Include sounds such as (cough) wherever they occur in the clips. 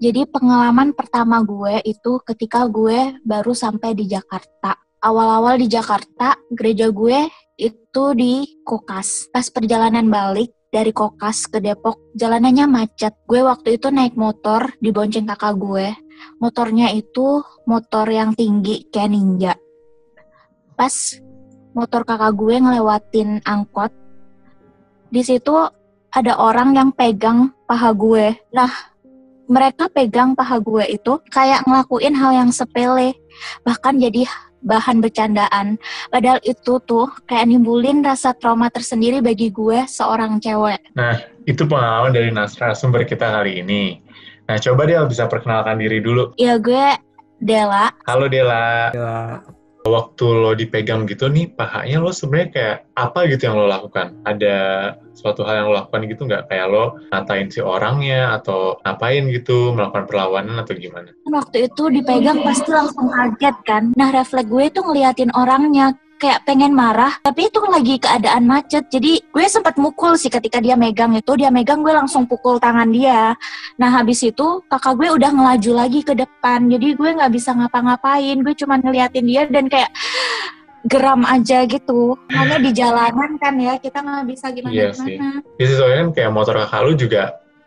Jadi pengalaman pertama gue itu ketika gue baru sampai di Jakarta. Awal-awal di Jakarta, gereja gue itu di Kokas. Pas perjalanan balik dari Kokas ke Depok, jalanannya macet. Gue waktu itu naik motor di bonceng kakak gue. Motornya itu motor yang tinggi kayak ninja. Pas motor kakak gue ngelewatin angkot, di situ ada orang yang pegang paha gue. Nah, mereka pegang paha gue itu kayak ngelakuin hal yang sepele, bahkan jadi bahan bercandaan. Padahal itu tuh kayak nimbulin rasa trauma tersendiri bagi gue seorang cewek. Nah, itu pengalaman dari Nasra sumber kita kali ini. Nah, coba dia bisa perkenalkan diri dulu. Ya gue Dela. Halo Dela. Dela waktu lo dipegang gitu nih pahanya lo sebenarnya kayak apa gitu yang lo lakukan? Ada suatu hal yang lo lakukan gitu nggak? Kayak lo ngatain si orangnya atau ngapain gitu melakukan perlawanan atau gimana? Waktu itu dipegang pasti langsung kaget kan. Nah refleks gue tuh ngeliatin orangnya kayak pengen marah tapi itu lagi keadaan macet jadi gue sempat mukul sih ketika dia megang itu dia megang gue langsung pukul tangan dia nah habis itu kakak gue udah ngelaju lagi ke depan jadi gue nggak bisa ngapa-ngapain gue cuma ngeliatin dia dan kayak geram aja gitu. Hanya di jalanan kan ya, kita nggak bisa gimana iya Sih. Iya sih, soalnya kan kayak motor kakak lu juga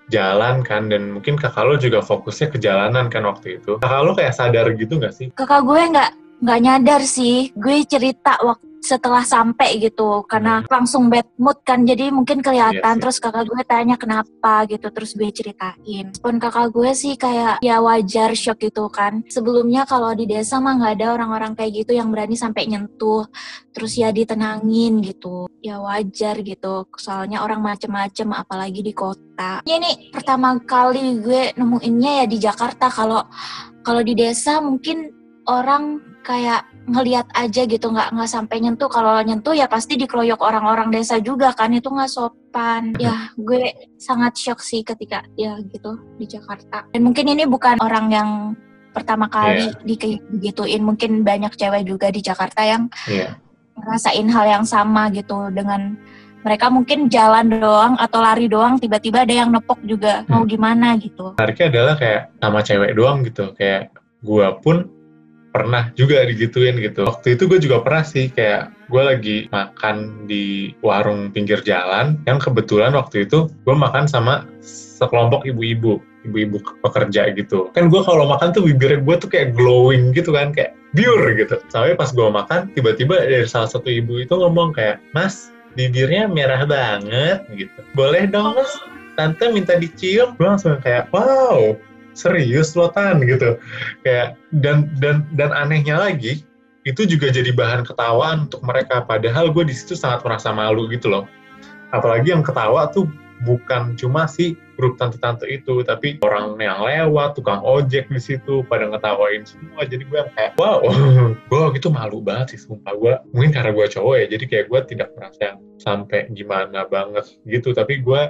jalan kan, dan mungkin kakak lu juga fokusnya ke jalanan kan waktu itu. Kakak lu kayak sadar gitu nggak sih? Kakak gue nggak nggak nyadar sih gue cerita waktu setelah sampai gitu karena hmm. langsung bad mood kan jadi mungkin kelihatan yes, iya terus kakak gue tanya kenapa gitu terus gue ceritain. Pun kakak gue sih kayak ya wajar shock gitu kan. Sebelumnya kalau di desa mah nggak ada orang-orang kayak gitu yang berani sampai nyentuh terus ya ditenangin gitu. Ya wajar gitu soalnya orang macem-macem apalagi di kota. Ini pertama kali gue nemuinnya ya di Jakarta kalau kalau di desa mungkin orang kayak ngeliat aja gitu nggak nggak sampai nyentuh kalau nyentuh ya pasti dikeroyok orang-orang desa juga kan itu nggak sopan ya gue sangat shock sih ketika ya gitu di Jakarta dan mungkin ini bukan orang yang pertama kali yeah. digituin mungkin banyak cewek juga di Jakarta yang yeah. ngerasain hal yang sama gitu dengan mereka mungkin jalan doang atau lari doang tiba-tiba ada yang nepok juga hmm. mau gimana gitu. Menariknya adalah kayak sama cewek doang gitu kayak gue pun pernah juga digituin gitu. Waktu itu gue juga pernah sih kayak gue lagi makan di warung pinggir jalan yang kebetulan waktu itu gue makan sama sekelompok ibu-ibu ibu-ibu pekerja gitu. Kan gue kalau makan tuh bibirnya gue tuh kayak glowing gitu kan, kayak biur gitu. Sampai pas gue makan, tiba-tiba dari salah satu ibu itu ngomong kayak, Mas, bibirnya merah banget gitu. Boleh dong mas, tante minta dicium. Gue langsung kayak, wow, serius lo tan gitu. Kayak dan dan dan anehnya lagi itu juga jadi bahan ketawaan untuk mereka. Padahal gue di situ sangat merasa malu gitu loh. Apalagi yang ketawa tuh bukan cuma si grup tante-tante itu tapi orang yang lewat tukang ojek di situ pada ngetawain semua. Jadi gue kayak wow (laughs) gue gitu malu banget sih sumpah. Gue mungkin karena gue cowok ya jadi kayak gue tidak merasa sampai gimana banget gitu. Tapi gue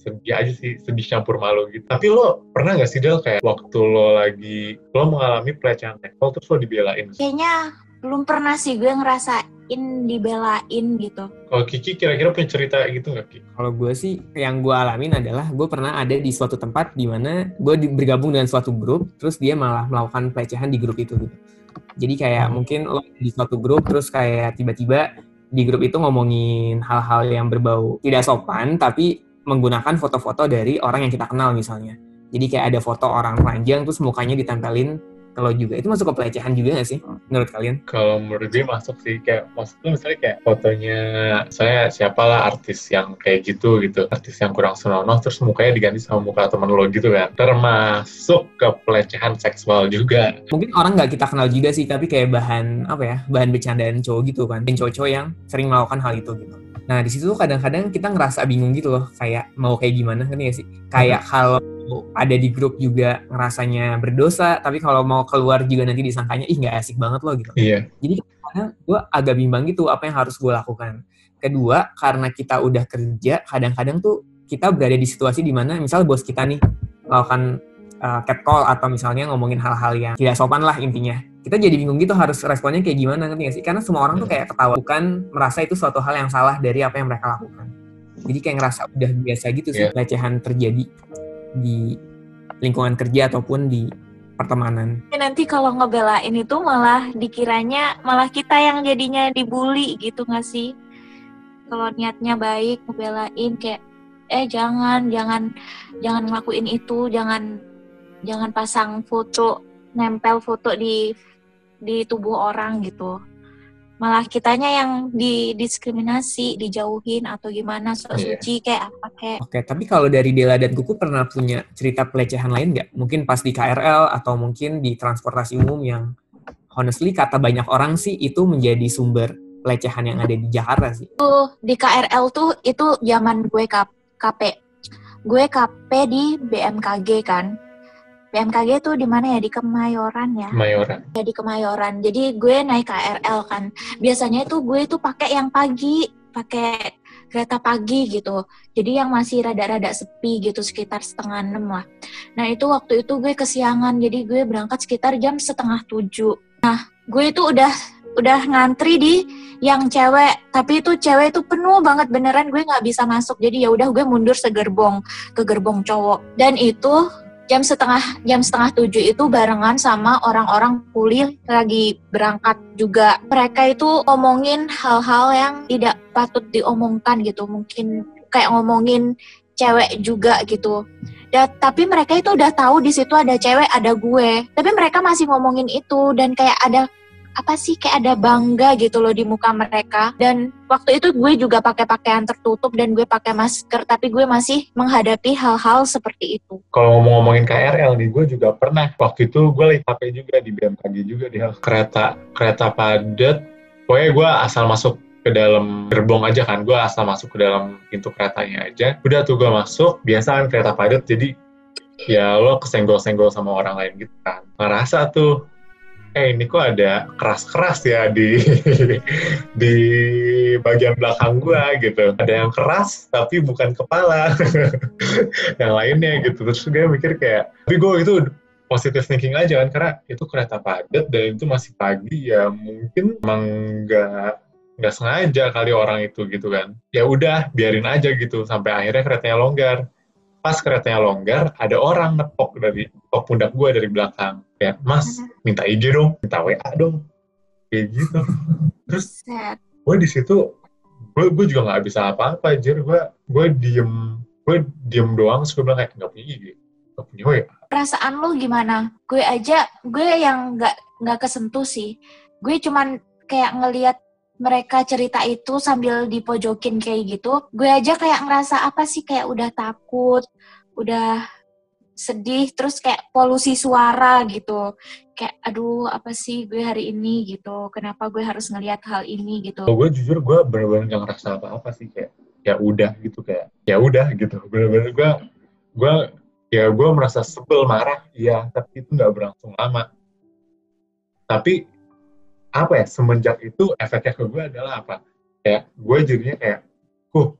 sedih aja sih sedih campur malu gitu tapi lo pernah gak sih Del kayak waktu lo lagi lo mengalami pelecehan seksual terus lo dibelain kayaknya belum pernah sih gue ngerasain dibelain gitu kalau Kiki kira-kira punya cerita gitu gak Kiki? Kalau gue sih yang gue alamin adalah gue pernah ada di suatu tempat di mana gue bergabung dengan suatu grup terus dia malah melakukan pelecehan di grup itu gitu jadi kayak hmm. mungkin lo di suatu grup terus kayak tiba-tiba di grup itu ngomongin hal-hal yang berbau tidak sopan tapi menggunakan foto-foto dari orang yang kita kenal misalnya. Jadi kayak ada foto orang panjang terus mukanya ditempelin kalau juga itu masuk ke pelecehan juga gak sih menurut kalian? Kalau menurut gue masuk sih kayak maksudnya misalnya kayak fotonya saya siapalah artis yang kayak gitu gitu artis yang kurang senonoh terus mukanya diganti sama muka temen lo gitu kan termasuk ke pelecehan seksual juga. Mungkin orang nggak kita kenal juga sih tapi kayak bahan apa ya bahan bercandaan cowok gitu kan cowok-cowok yang sering melakukan hal itu gitu. Nah di situ kadang-kadang kita ngerasa bingung gitu loh, kayak mau kayak gimana kan ya sih? Kayak kalau ada di grup juga ngerasanya berdosa, tapi kalau mau keluar juga nanti disangkanya ih nggak asik banget loh gitu. Iya. Jadi kadang gue agak bimbang gitu apa yang harus gue lakukan. Kedua karena kita udah kerja, kadang-kadang tuh kita berada di situasi di mana misal bos kita nih melakukan uh, catcall atau misalnya ngomongin hal-hal yang tidak sopan lah intinya kita jadi bingung gitu harus responnya kayak gimana ngerti gak sih? Karena semua orang tuh iya. kayak ketawa, bukan merasa itu suatu hal yang salah dari apa yang mereka lakukan. Jadi kayak ngerasa udah biasa gitu sih yeah. pelecehan terjadi di lingkungan kerja ataupun di pertemanan. Nanti kalau ngebelain itu malah dikiranya malah kita yang jadinya dibully gitu nggak sih? Kalau niatnya baik ngebelain kayak eh jangan jangan jangan ngelakuin itu jangan jangan pasang foto nempel foto di di tubuh orang gitu malah kitanya yang didiskriminasi, dijauhin atau gimana so yeah. suci kayak apa kayak. Oke, tapi kalau dari Dela dan Kuku pernah punya cerita pelecehan lain nggak? Mungkin pas di KRL atau mungkin di transportasi umum yang honestly kata banyak orang sih itu menjadi sumber pelecehan yang ada di Jakarta sih. Tuh di KRL tuh itu zaman gue KP. Gue KP di BMKG kan BMKG tuh di mana ya? Di Kemayoran ya? Kemayoran. Ya di Kemayoran. Jadi gue naik KRL kan. Biasanya itu gue tuh pakai yang pagi pakai kereta pagi gitu. Jadi yang masih rada-rada sepi gitu sekitar setengah enam lah. Nah itu waktu itu gue kesiangan. Jadi gue berangkat sekitar jam setengah tujuh. Nah gue itu udah udah ngantri di yang cewek. Tapi itu cewek itu penuh banget beneran. Gue nggak bisa masuk. Jadi ya udah gue mundur segerbong ke gerbong cowok. Dan itu jam setengah jam setengah tujuh itu barengan sama orang-orang kuliah lagi berangkat juga. Mereka itu ngomongin hal-hal yang tidak patut diomongkan gitu. Mungkin kayak ngomongin cewek juga gitu. Dan tapi mereka itu udah tahu di situ ada cewek ada gue. Tapi mereka masih ngomongin itu dan kayak ada apa sih kayak ada bangga gitu loh di muka mereka. Dan waktu itu gue juga pakai pakaian tertutup dan gue pakai masker tapi gue masih menghadapi hal-hal seperti itu. Kalau ngomong-ngomongin KRL nih gue juga pernah. Waktu itu gue lagi pakai juga di BMKG juga di kereta kereta padat. Pokoknya gue asal masuk ke dalam gerbong aja kan. Gue asal masuk ke dalam pintu keretanya aja. Udah tuh gue masuk biasa kan kereta padat jadi ya lo kesenggol-senggol sama orang lain gitu kan. Ngerasa tuh eh ini kok ada keras-keras ya di (laughs) di bagian belakang gua gitu. Ada yang keras tapi bukan kepala. (laughs) yang lainnya gitu. Terus gue mikir kayak, tapi gue itu positive thinking aja kan karena itu kereta padat dan itu masih pagi ya mungkin emang nggak nggak sengaja kali orang itu gitu kan ya udah biarin aja gitu sampai akhirnya keretanya longgar pas keretanya longgar ada orang nepok dari nepok pundak gue dari belakang. Kayak mas minta IG dong minta WA dong. Kayak gitu. Terus gue di situ gue gue juga nggak bisa apa-apa jir gue gue diem gue diem doang terus gue bilang kayak nggak punya IG nggak punya WA perasaan lu gimana? Gue aja gue yang nggak nggak kesentuh sih. Gue cuman kayak ngelihat mereka cerita itu sambil dipojokin kayak gitu, gue aja kayak ngerasa apa sih kayak udah takut, udah sedih, terus kayak polusi suara gitu. Kayak aduh apa sih gue hari ini gitu, kenapa gue harus ngelihat hal ini gitu. Oh, gue jujur gue bener-bener gak ngerasa apa-apa sih kayak ya udah gitu kayak ya udah gitu. Bener-bener gue gue ya gue merasa sebel marah iya tapi itu nggak berlangsung lama. Tapi apa ya semenjak itu efeknya ke gue adalah apa? Kayak gue jadinya kayak kuh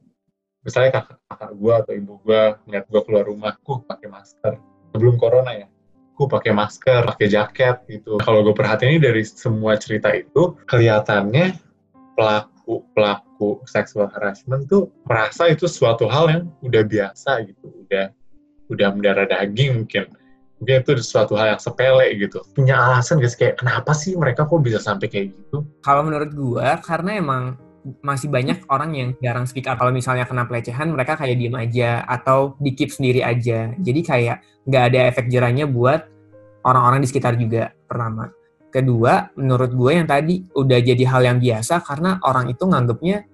misalnya kakak kakak gue atau ibu gue ngeliat gue keluar rumah kuh pakai masker. Sebelum corona ya kuh pakai masker pakai jaket gitu. Kalau gue perhatiin dari semua cerita itu kelihatannya pelaku pelaku sexual harassment tuh merasa itu suatu hal yang udah biasa gitu udah udah mendarah daging mungkin mungkin itu suatu hal yang sepele gitu. Punya alasan guys kayak kenapa sih mereka kok bisa sampai kayak gitu? Kalau menurut gua karena emang masih banyak orang yang jarang speak up. Kalau misalnya kena pelecehan mereka kayak diem aja atau di keep sendiri aja. Jadi kayak nggak ada efek jerahnya buat orang-orang di sekitar juga pertama. Kedua menurut gue yang tadi udah jadi hal yang biasa karena orang itu nganggapnya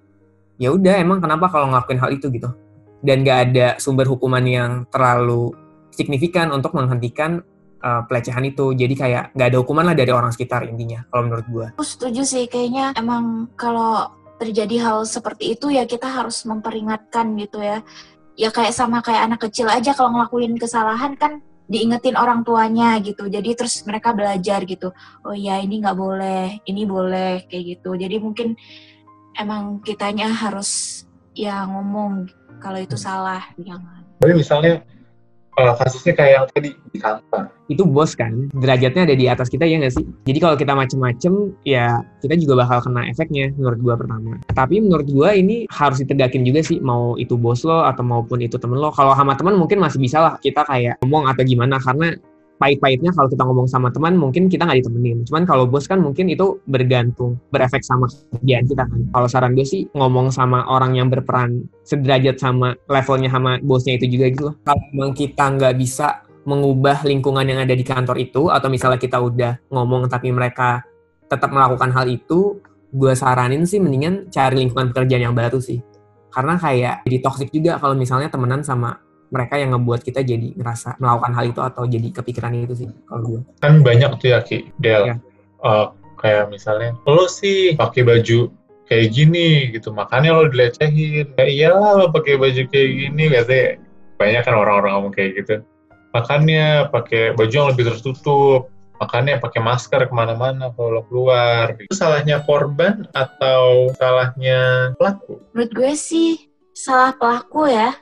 ya udah emang kenapa kalau ngelakuin hal itu? gitu. Dan gak ada sumber hukuman yang terlalu signifikan untuk menghentikan uh, pelecehan itu. Jadi kayak nggak ada hukuman lah dari orang sekitar intinya, kalau menurut gue. Aku setuju sih, kayaknya emang kalau terjadi hal seperti itu ya kita harus memperingatkan gitu ya. Ya kayak sama kayak anak kecil aja kalau ngelakuin kesalahan kan diingetin orang tuanya gitu. Jadi terus mereka belajar gitu. Oh ya ini nggak boleh, ini boleh kayak gitu. Jadi mungkin emang kitanya harus ya ngomong kalau itu salah jangan. Tapi misalnya uh, kasusnya kayak yang tadi di kantor. Itu bos kan, derajatnya ada di atas kita ya nggak sih? Jadi kalau kita macem-macem, ya kita juga bakal kena efeknya menurut gua pertama. Tapi menurut gua ini harus ditegakin juga sih, mau itu bos lo atau maupun itu temen lo. Kalau sama teman mungkin masih bisa lah kita kayak ngomong atau gimana, karena pahit-pahitnya kalau kita ngomong sama teman mungkin kita nggak ditemenin. Cuman kalau bos kan mungkin itu bergantung, berefek sama kerjaan kita kan. Kalau saran gue sih ngomong sama orang yang berperan sederajat sama levelnya sama bosnya itu juga gitu loh. Kalau memang kita nggak bisa mengubah lingkungan yang ada di kantor itu atau misalnya kita udah ngomong tapi mereka tetap melakukan hal itu, gue saranin sih mendingan cari lingkungan pekerjaan yang baru sih. Karena kayak jadi toxic juga kalau misalnya temenan sama mereka yang ngebuat kita jadi ngerasa melakukan hal itu atau jadi kepikiran itu sih kalau gue. Kan banyak tuh ya Ki, Del. Ya. Uh, kayak misalnya, lo sih pakai baju kayak gini gitu, makanya lo dilecehin. Ya iyalah lo pakai baju kayak gini, biasanya banyak kan orang-orang ngomong kayak gitu. Makanya pakai baju yang lebih tertutup, makanya pakai masker ke mana-mana kalau lo keluar. Itu salahnya korban atau salahnya pelaku? Menurut gue sih salah pelaku ya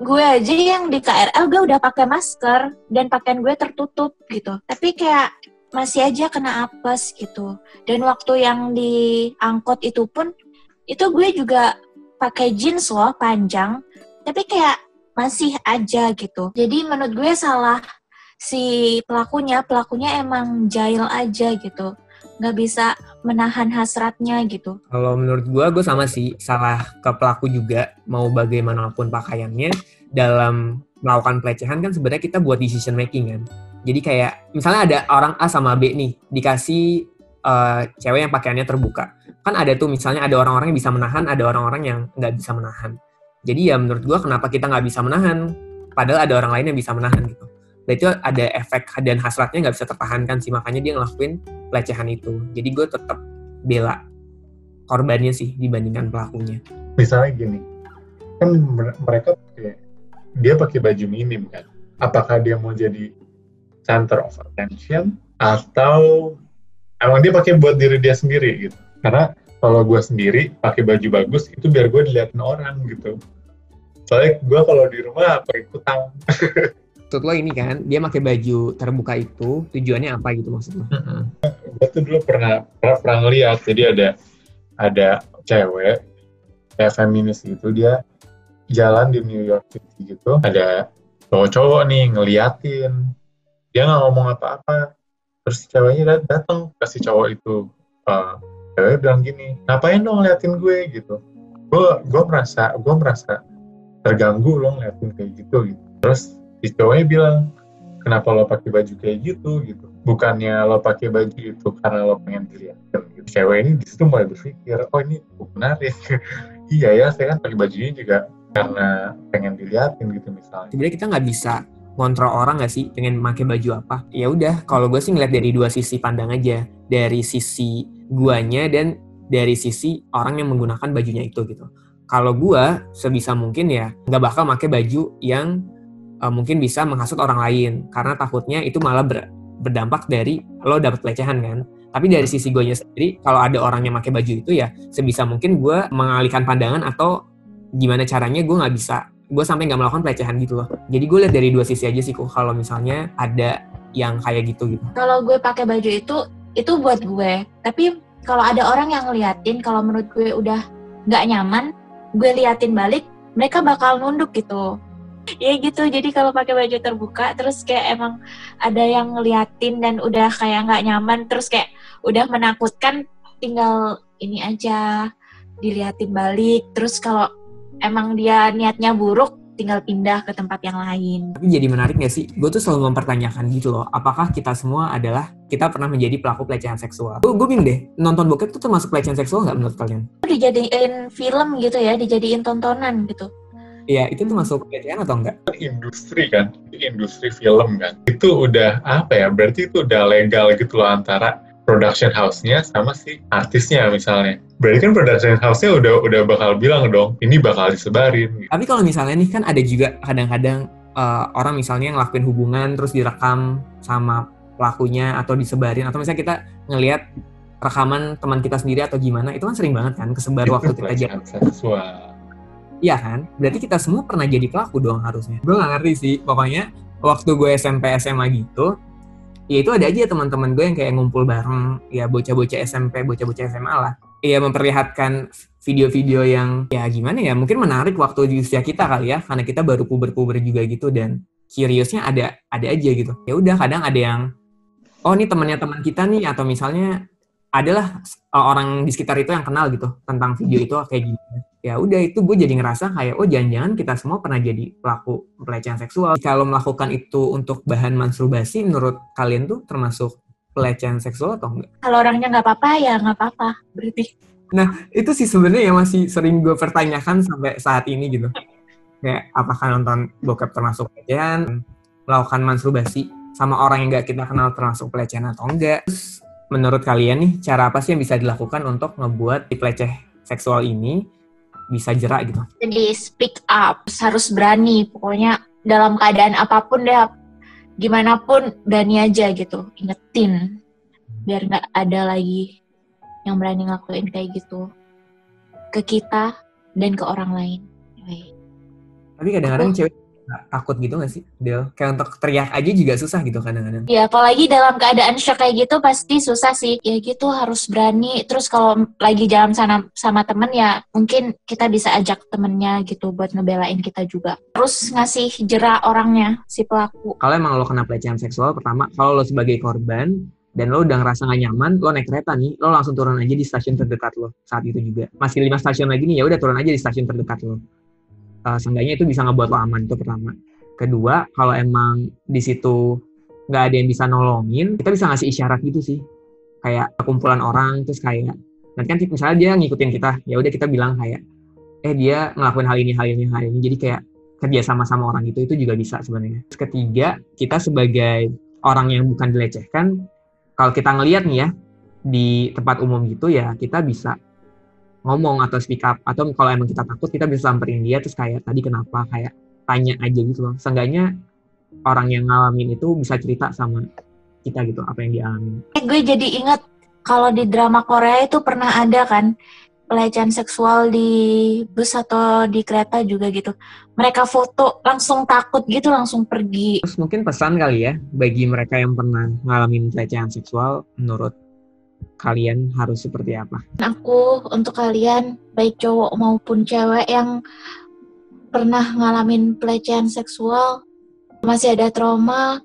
gue aja yang di KRL gue udah pakai masker dan pakaian gue tertutup gitu. Tapi kayak masih aja kena apes gitu. Dan waktu yang di angkot itu pun itu gue juga pakai jeans loh panjang. Tapi kayak masih aja gitu. Jadi menurut gue salah si pelakunya. Pelakunya emang jahil aja gitu nggak bisa menahan hasratnya gitu. Kalau menurut gue, gue sama sih salah ke pelaku juga mau bagaimanapun pakaiannya dalam melakukan pelecehan kan sebenarnya kita buat decision making kan. Jadi kayak misalnya ada orang A sama B nih dikasih uh, cewek yang pakaiannya terbuka. Kan ada tuh misalnya ada orang-orang yang bisa menahan, ada orang-orang yang nggak bisa menahan. Jadi ya menurut gue kenapa kita nggak bisa menahan, padahal ada orang lain yang bisa menahan gitu. Dan itu ada efek dan hasratnya nggak bisa tertahankan sih, makanya dia ngelakuin pelecehan itu. Jadi gue tetap bela korbannya sih dibandingkan pelakunya. Misalnya gini, kan mereka pakai dia pakai baju minim kan. Apakah dia mau jadi center of attention atau emang dia pakai buat diri dia sendiri gitu. Karena kalau gue sendiri pakai baju bagus itu biar gue dilihatin orang gitu. Soalnya gue kalau di rumah pakai kutang. (laughs) Maksud lo ini kan, dia pakai baju terbuka itu tujuannya apa gitu maksudnya? Mm-hmm. Gue tuh dulu pernah pernah, pernah ngeliat, jadi ada ada cewek kayak feminis gitu dia jalan di New York City gitu ada cowok-cowok nih ngeliatin dia nggak ngomong apa-apa terus ceweknya datang kasih cowok itu uh, cewek bilang gini ngapain dong ngeliatin gue gitu gue gue merasa gue merasa terganggu lo ngeliatin kayak gitu gitu terus si cowoknya bilang kenapa lo pakai baju kayak gitu gitu bukannya lo pakai baju itu karena lo pengen dilihatin gitu. cewek ini di situ mulai berpikir oh ini menarik (laughs) iya ya saya kan pakai baju ini juga karena pengen dilihatin gitu misalnya. Sebenarnya kita nggak bisa kontrol orang nggak sih pengen pakai baju apa? Ya udah, kalau gue sih ngeliat dari dua sisi pandang aja, dari sisi guanya dan dari sisi orang yang menggunakan bajunya itu gitu. Kalau gue sebisa mungkin ya nggak bakal pakai baju yang uh, mungkin bisa menghasut orang lain karena takutnya itu malah ber, berdampak dari lo dapet pelecehan kan. Tapi dari sisi gue sendiri, kalau ada orang yang pakai baju itu ya sebisa mungkin gue mengalihkan pandangan atau gimana caranya gue nggak bisa gue sampai nggak melakukan pelecehan gitu loh. Jadi gue lihat dari dua sisi aja sih kok kalau misalnya ada yang kayak gitu gitu. Kalau gue pakai baju itu itu buat gue. Tapi kalau ada orang yang ngeliatin kalau menurut gue udah nggak nyaman gue liatin balik mereka bakal nunduk gitu (laughs) ya gitu jadi kalau pakai baju terbuka terus kayak emang ada yang ngeliatin dan udah kayak nggak nyaman terus kayak udah menakutkan tinggal ini aja diliatin balik terus kalau emang dia niatnya buruk tinggal pindah ke tempat yang lain. Tapi jadi menarik gak sih? Gue tuh selalu mempertanyakan gitu loh, apakah kita semua adalah, kita pernah menjadi pelaku pelecehan seksual? Gue bingung deh, nonton bokep tuh termasuk pelecehan seksual gak menurut kalian? Dijadiin film gitu ya, dijadiin tontonan gitu. Iya, itu tuh masuk pelecehan atau enggak? Industri kan, industri film kan. Itu udah apa ya, berarti itu udah legal gitu loh antara production house-nya sama si artisnya misalnya. Berarti kan production house-nya udah udah bakal bilang dong, ini bakal disebarin. Gitu. Tapi kalau misalnya nih kan ada juga kadang-kadang uh, orang misalnya ngelakuin hubungan terus direkam sama pelakunya atau disebarin atau misalnya kita ngelihat rekaman teman kita sendiri atau gimana itu kan sering banget kan kesebar itu waktu kita jalan seksual Iya kan? Berarti kita semua pernah jadi pelaku dong harusnya. Gue gak ngerti sih. Pokoknya waktu gue SMP SMA gitu, ya itu ada aja teman-teman gue yang kayak ngumpul bareng, ya bocah-bocah SMP, bocah-bocah SMA lah. Iya memperlihatkan video-video yang ya gimana ya, mungkin menarik waktu di usia kita kali ya, karena kita baru puber-puber juga gitu dan curiousnya ada ada aja gitu. Ya udah kadang ada yang oh ini temannya teman kita nih atau misalnya adalah uh, orang di sekitar itu yang kenal gitu tentang video itu kayak gimana. Ya udah itu gue jadi ngerasa kayak oh jangan-jangan kita semua pernah jadi pelaku pelecehan seksual. Kalau melakukan itu untuk bahan masturbasi menurut kalian tuh termasuk pelecehan seksual atau enggak? Kalau orangnya nggak apa-apa ya nggak apa-apa berarti. Nah itu sih sebenarnya yang masih sering gue pertanyakan sampai saat ini gitu. Kayak apakah nonton bokep termasuk pelecehan, melakukan masturbasi sama orang yang nggak kita kenal termasuk pelecehan atau enggak. Terus menurut kalian nih cara apa sih yang bisa dilakukan untuk ngebuat si peleceh seksual ini bisa jerak gitu? Jadi speak up, harus berani. Pokoknya dalam keadaan apa pun deh, gimana pun berani aja gitu. Ingetin biar nggak ada lagi yang berani ngelakuin kayak gitu ke kita dan ke orang lain. Tapi kadang-kadang cewek takut gitu gak sih Del? Kayak untuk teriak aja juga susah gitu kadang-kadang. Ya apalagi dalam keadaan shock kayak gitu pasti susah sih. Ya gitu harus berani. Terus kalau lagi jalan sana sama temen ya mungkin kita bisa ajak temennya gitu buat ngebelain kita juga. Terus ngasih jerak orangnya si pelaku. Kalau emang lo kena pelecehan seksual pertama, kalau lo sebagai korban dan lo udah ngerasa gak nyaman, lo naik kereta nih, lo langsung turun aja di stasiun terdekat lo saat itu juga. Masih lima stasiun lagi nih, ya udah turun aja di stasiun terdekat lo uh, seenggaknya itu bisa ngebuat lo aman itu pertama. Kedua kalau emang di situ nggak ada yang bisa nolongin kita bisa ngasih isyarat gitu sih. Kayak kumpulan orang terus kayak nanti kan misalnya dia ngikutin kita. Ya udah kita bilang kayak eh dia ngelakuin hal ini hal ini hal ini. Jadi kayak kerja sama sama orang itu itu juga bisa sebenarnya. Ketiga kita sebagai orang yang bukan dilecehkan kalau kita ngelihat nih ya di tempat umum gitu ya kita bisa ngomong atau speak up atau kalau emang kita takut kita bisa samperin dia terus kayak tadi kenapa kayak tanya aja gitu loh seenggaknya orang yang ngalamin itu bisa cerita sama kita gitu apa yang dialami. Eh, gue jadi ingat kalau di drama Korea itu pernah ada kan pelecehan seksual di bus atau di kereta juga gitu. Mereka foto langsung takut gitu langsung pergi. Terus mungkin pesan kali ya bagi mereka yang pernah ngalamin pelecehan seksual menurut kalian harus seperti apa? Aku untuk kalian baik cowok maupun cewek yang pernah ngalamin pelecehan seksual masih ada trauma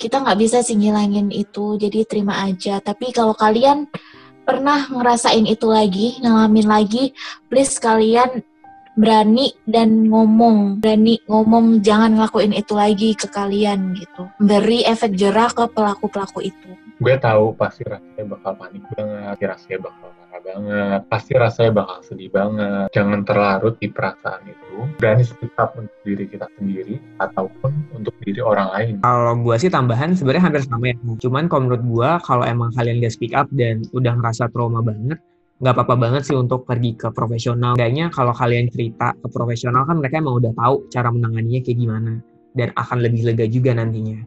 kita nggak bisa sih ngilangin itu jadi terima aja. Tapi kalau kalian pernah ngerasain itu lagi ngalamin lagi please kalian berani dan ngomong berani ngomong jangan ngelakuin itu lagi ke kalian gitu. Beri efek jerah ke pelaku pelaku itu gue tahu pasti rasanya bakal panik banget, pasti rasanya bakal marah banget, pasti rasanya bakal sedih banget. Jangan terlarut di perasaan itu. Berani speak up untuk diri kita sendiri ataupun untuk diri orang lain. Kalau gue sih tambahan sebenarnya hampir sama ya. Cuman kalau menurut gue kalau emang kalian gak speak up dan udah ngerasa trauma banget, nggak apa-apa banget sih untuk pergi ke profesional. Kayaknya kalau kalian cerita ke profesional kan mereka emang udah tahu cara menanganinya kayak gimana dan akan lebih lega juga nantinya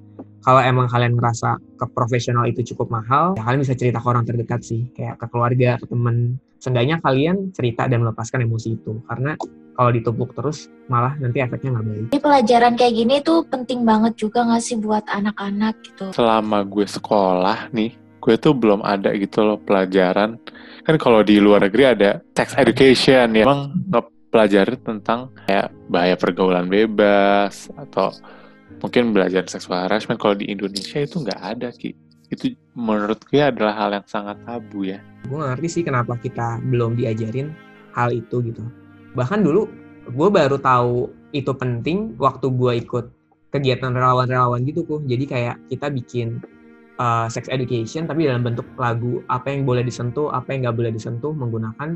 kalau emang kalian ngerasa ke profesional itu cukup mahal, ya kalian bisa cerita ke orang terdekat sih, kayak ke keluarga, ke temen. Seenggaknya kalian cerita dan melepaskan emosi itu. Karena kalau ditumpuk terus, malah nanti efeknya nggak baik. Ini pelajaran kayak gini tuh penting banget juga nggak sih buat anak-anak gitu. Selama gue sekolah nih, gue tuh belum ada gitu loh pelajaran. Kan kalau di luar negeri ada sex education ya, emang nggak pelajari tentang kayak bahaya pergaulan bebas atau mungkin belajar seksual harassment. Kalau di Indonesia itu nggak ada ki. Itu menurut gue adalah hal yang sangat tabu ya. Gue ngerti sih kenapa kita belum diajarin hal itu gitu. Bahkan dulu gue baru tahu itu penting waktu gue ikut kegiatan relawan-relawan gitu kok jadi kayak kita bikin uh, sex education tapi dalam bentuk lagu apa yang boleh disentuh apa yang nggak boleh disentuh menggunakan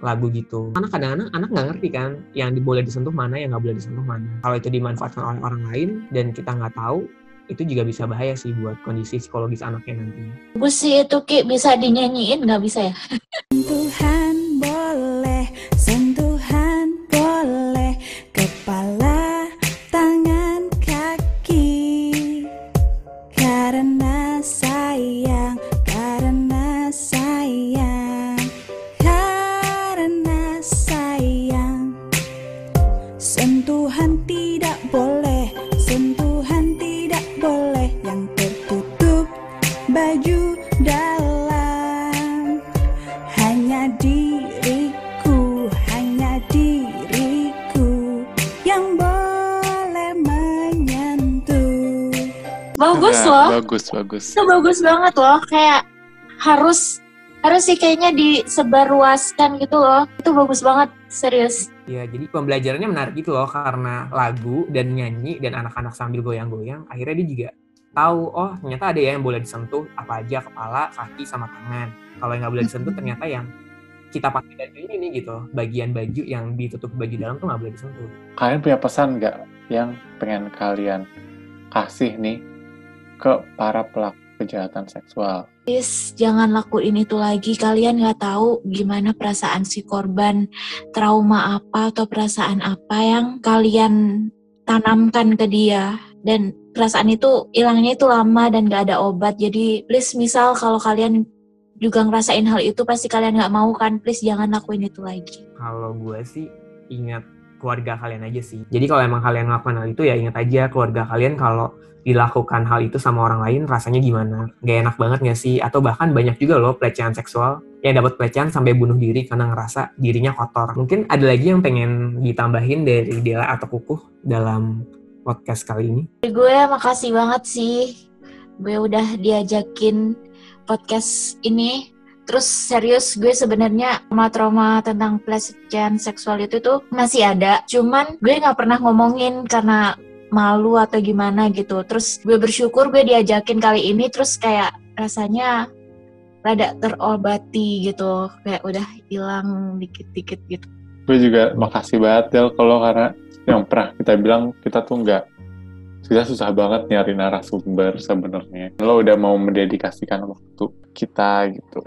lagu gitu. Karena kadang-kadang anak nggak ngerti kan yang boleh disentuh mana, yang nggak boleh disentuh mana. Kalau itu dimanfaatkan oleh orang lain dan kita nggak tahu, itu juga bisa bahaya sih buat kondisi psikologis anaknya nantinya. Sih itu Ki, bisa dinyanyiin nggak bisa ya? (laughs) hanya diriku hanya diriku yang boleh menyentuh Bagus Nah, loh. Bagus, bagus. Itu bagus banget loh. Kayak harus harus sih kayaknya disebarluaskan gitu loh. Itu bagus banget, serius. Ya, jadi pembelajarannya menarik gitu loh karena lagu dan nyanyi dan anak-anak sambil goyang-goyang, akhirnya dia juga tahu oh ternyata ada ya yang boleh disentuh apa aja kepala, kaki sama tangan. Kalau yang nggak boleh disentuh ternyata yang kita pakai baju ini nih gitu, bagian baju yang ditutup baju dalam tuh nggak boleh disentuh. Kalian punya pesan nggak yang pengen kalian kasih nih ke para pelaku kejahatan seksual? Please, jangan lakuin itu lagi. Kalian nggak tahu gimana perasaan si korban, trauma apa atau perasaan apa yang kalian tanamkan ke dia. Dan perasaan itu hilangnya itu lama dan nggak ada obat. Jadi please, misal kalau kalian juga ngerasain hal itu, pasti kalian nggak mau kan? Please jangan lakuin itu lagi. Kalau gue sih ingat keluarga kalian aja sih. Jadi kalau emang kalian ngelakuin hal itu ya ingat aja keluarga kalian kalau dilakukan hal itu sama orang lain rasanya gimana. Gak enak banget gak sih? Atau bahkan banyak juga loh pelecehan seksual yang dapat pelecehan sampai bunuh diri karena ngerasa dirinya kotor. Mungkin ada lagi yang pengen ditambahin dari Dela atau Kukuh dalam podcast kali ini. Gue makasih banget sih. Gue udah diajakin podcast ini. Terus serius gue sebenarnya trauma-trauma tentang pelecehan seksual itu tuh masih ada. Cuman gue nggak pernah ngomongin karena malu atau gimana gitu. Terus gue bersyukur gue diajakin kali ini terus kayak rasanya rada terobati gitu. Kayak udah hilang dikit-dikit gitu. Gue juga makasih banget Del kalau karena yang pernah kita bilang kita tuh nggak kita susah banget nyari narasumber sebenarnya. Lo udah mau mendedikasikan waktu kita gitu.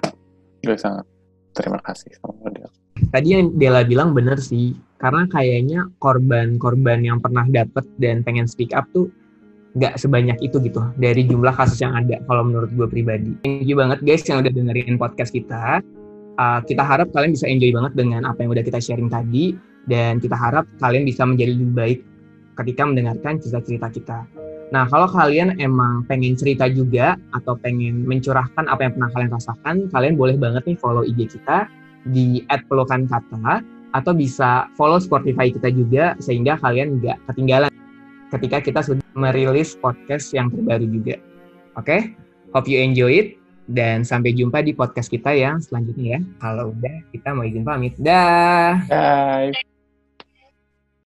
Gue sangat terima kasih sama Del. Tadi yang Dela bilang bener sih, karena kayaknya korban-korban yang pernah dapet dan pengen speak up tuh nggak sebanyak itu gitu dari jumlah kasus yang ada kalau menurut gue pribadi. Thank you banget guys yang udah dengerin podcast kita. Uh, kita harap kalian bisa enjoy banget dengan apa yang udah kita sharing tadi dan kita harap kalian bisa menjadi lebih baik ketika mendengarkan cerita-cerita kita. Nah, kalau kalian emang pengen cerita juga atau pengen mencurahkan apa yang pernah kalian rasakan, kalian boleh banget nih follow IG kita di @pelukankata atau bisa follow Spotify kita juga sehingga kalian nggak ketinggalan ketika kita sudah merilis podcast yang terbaru juga. Oke, hope you enjoy it dan sampai jumpa di podcast kita yang selanjutnya ya. Kalau udah kita mau izin pamit. Dah. Bye.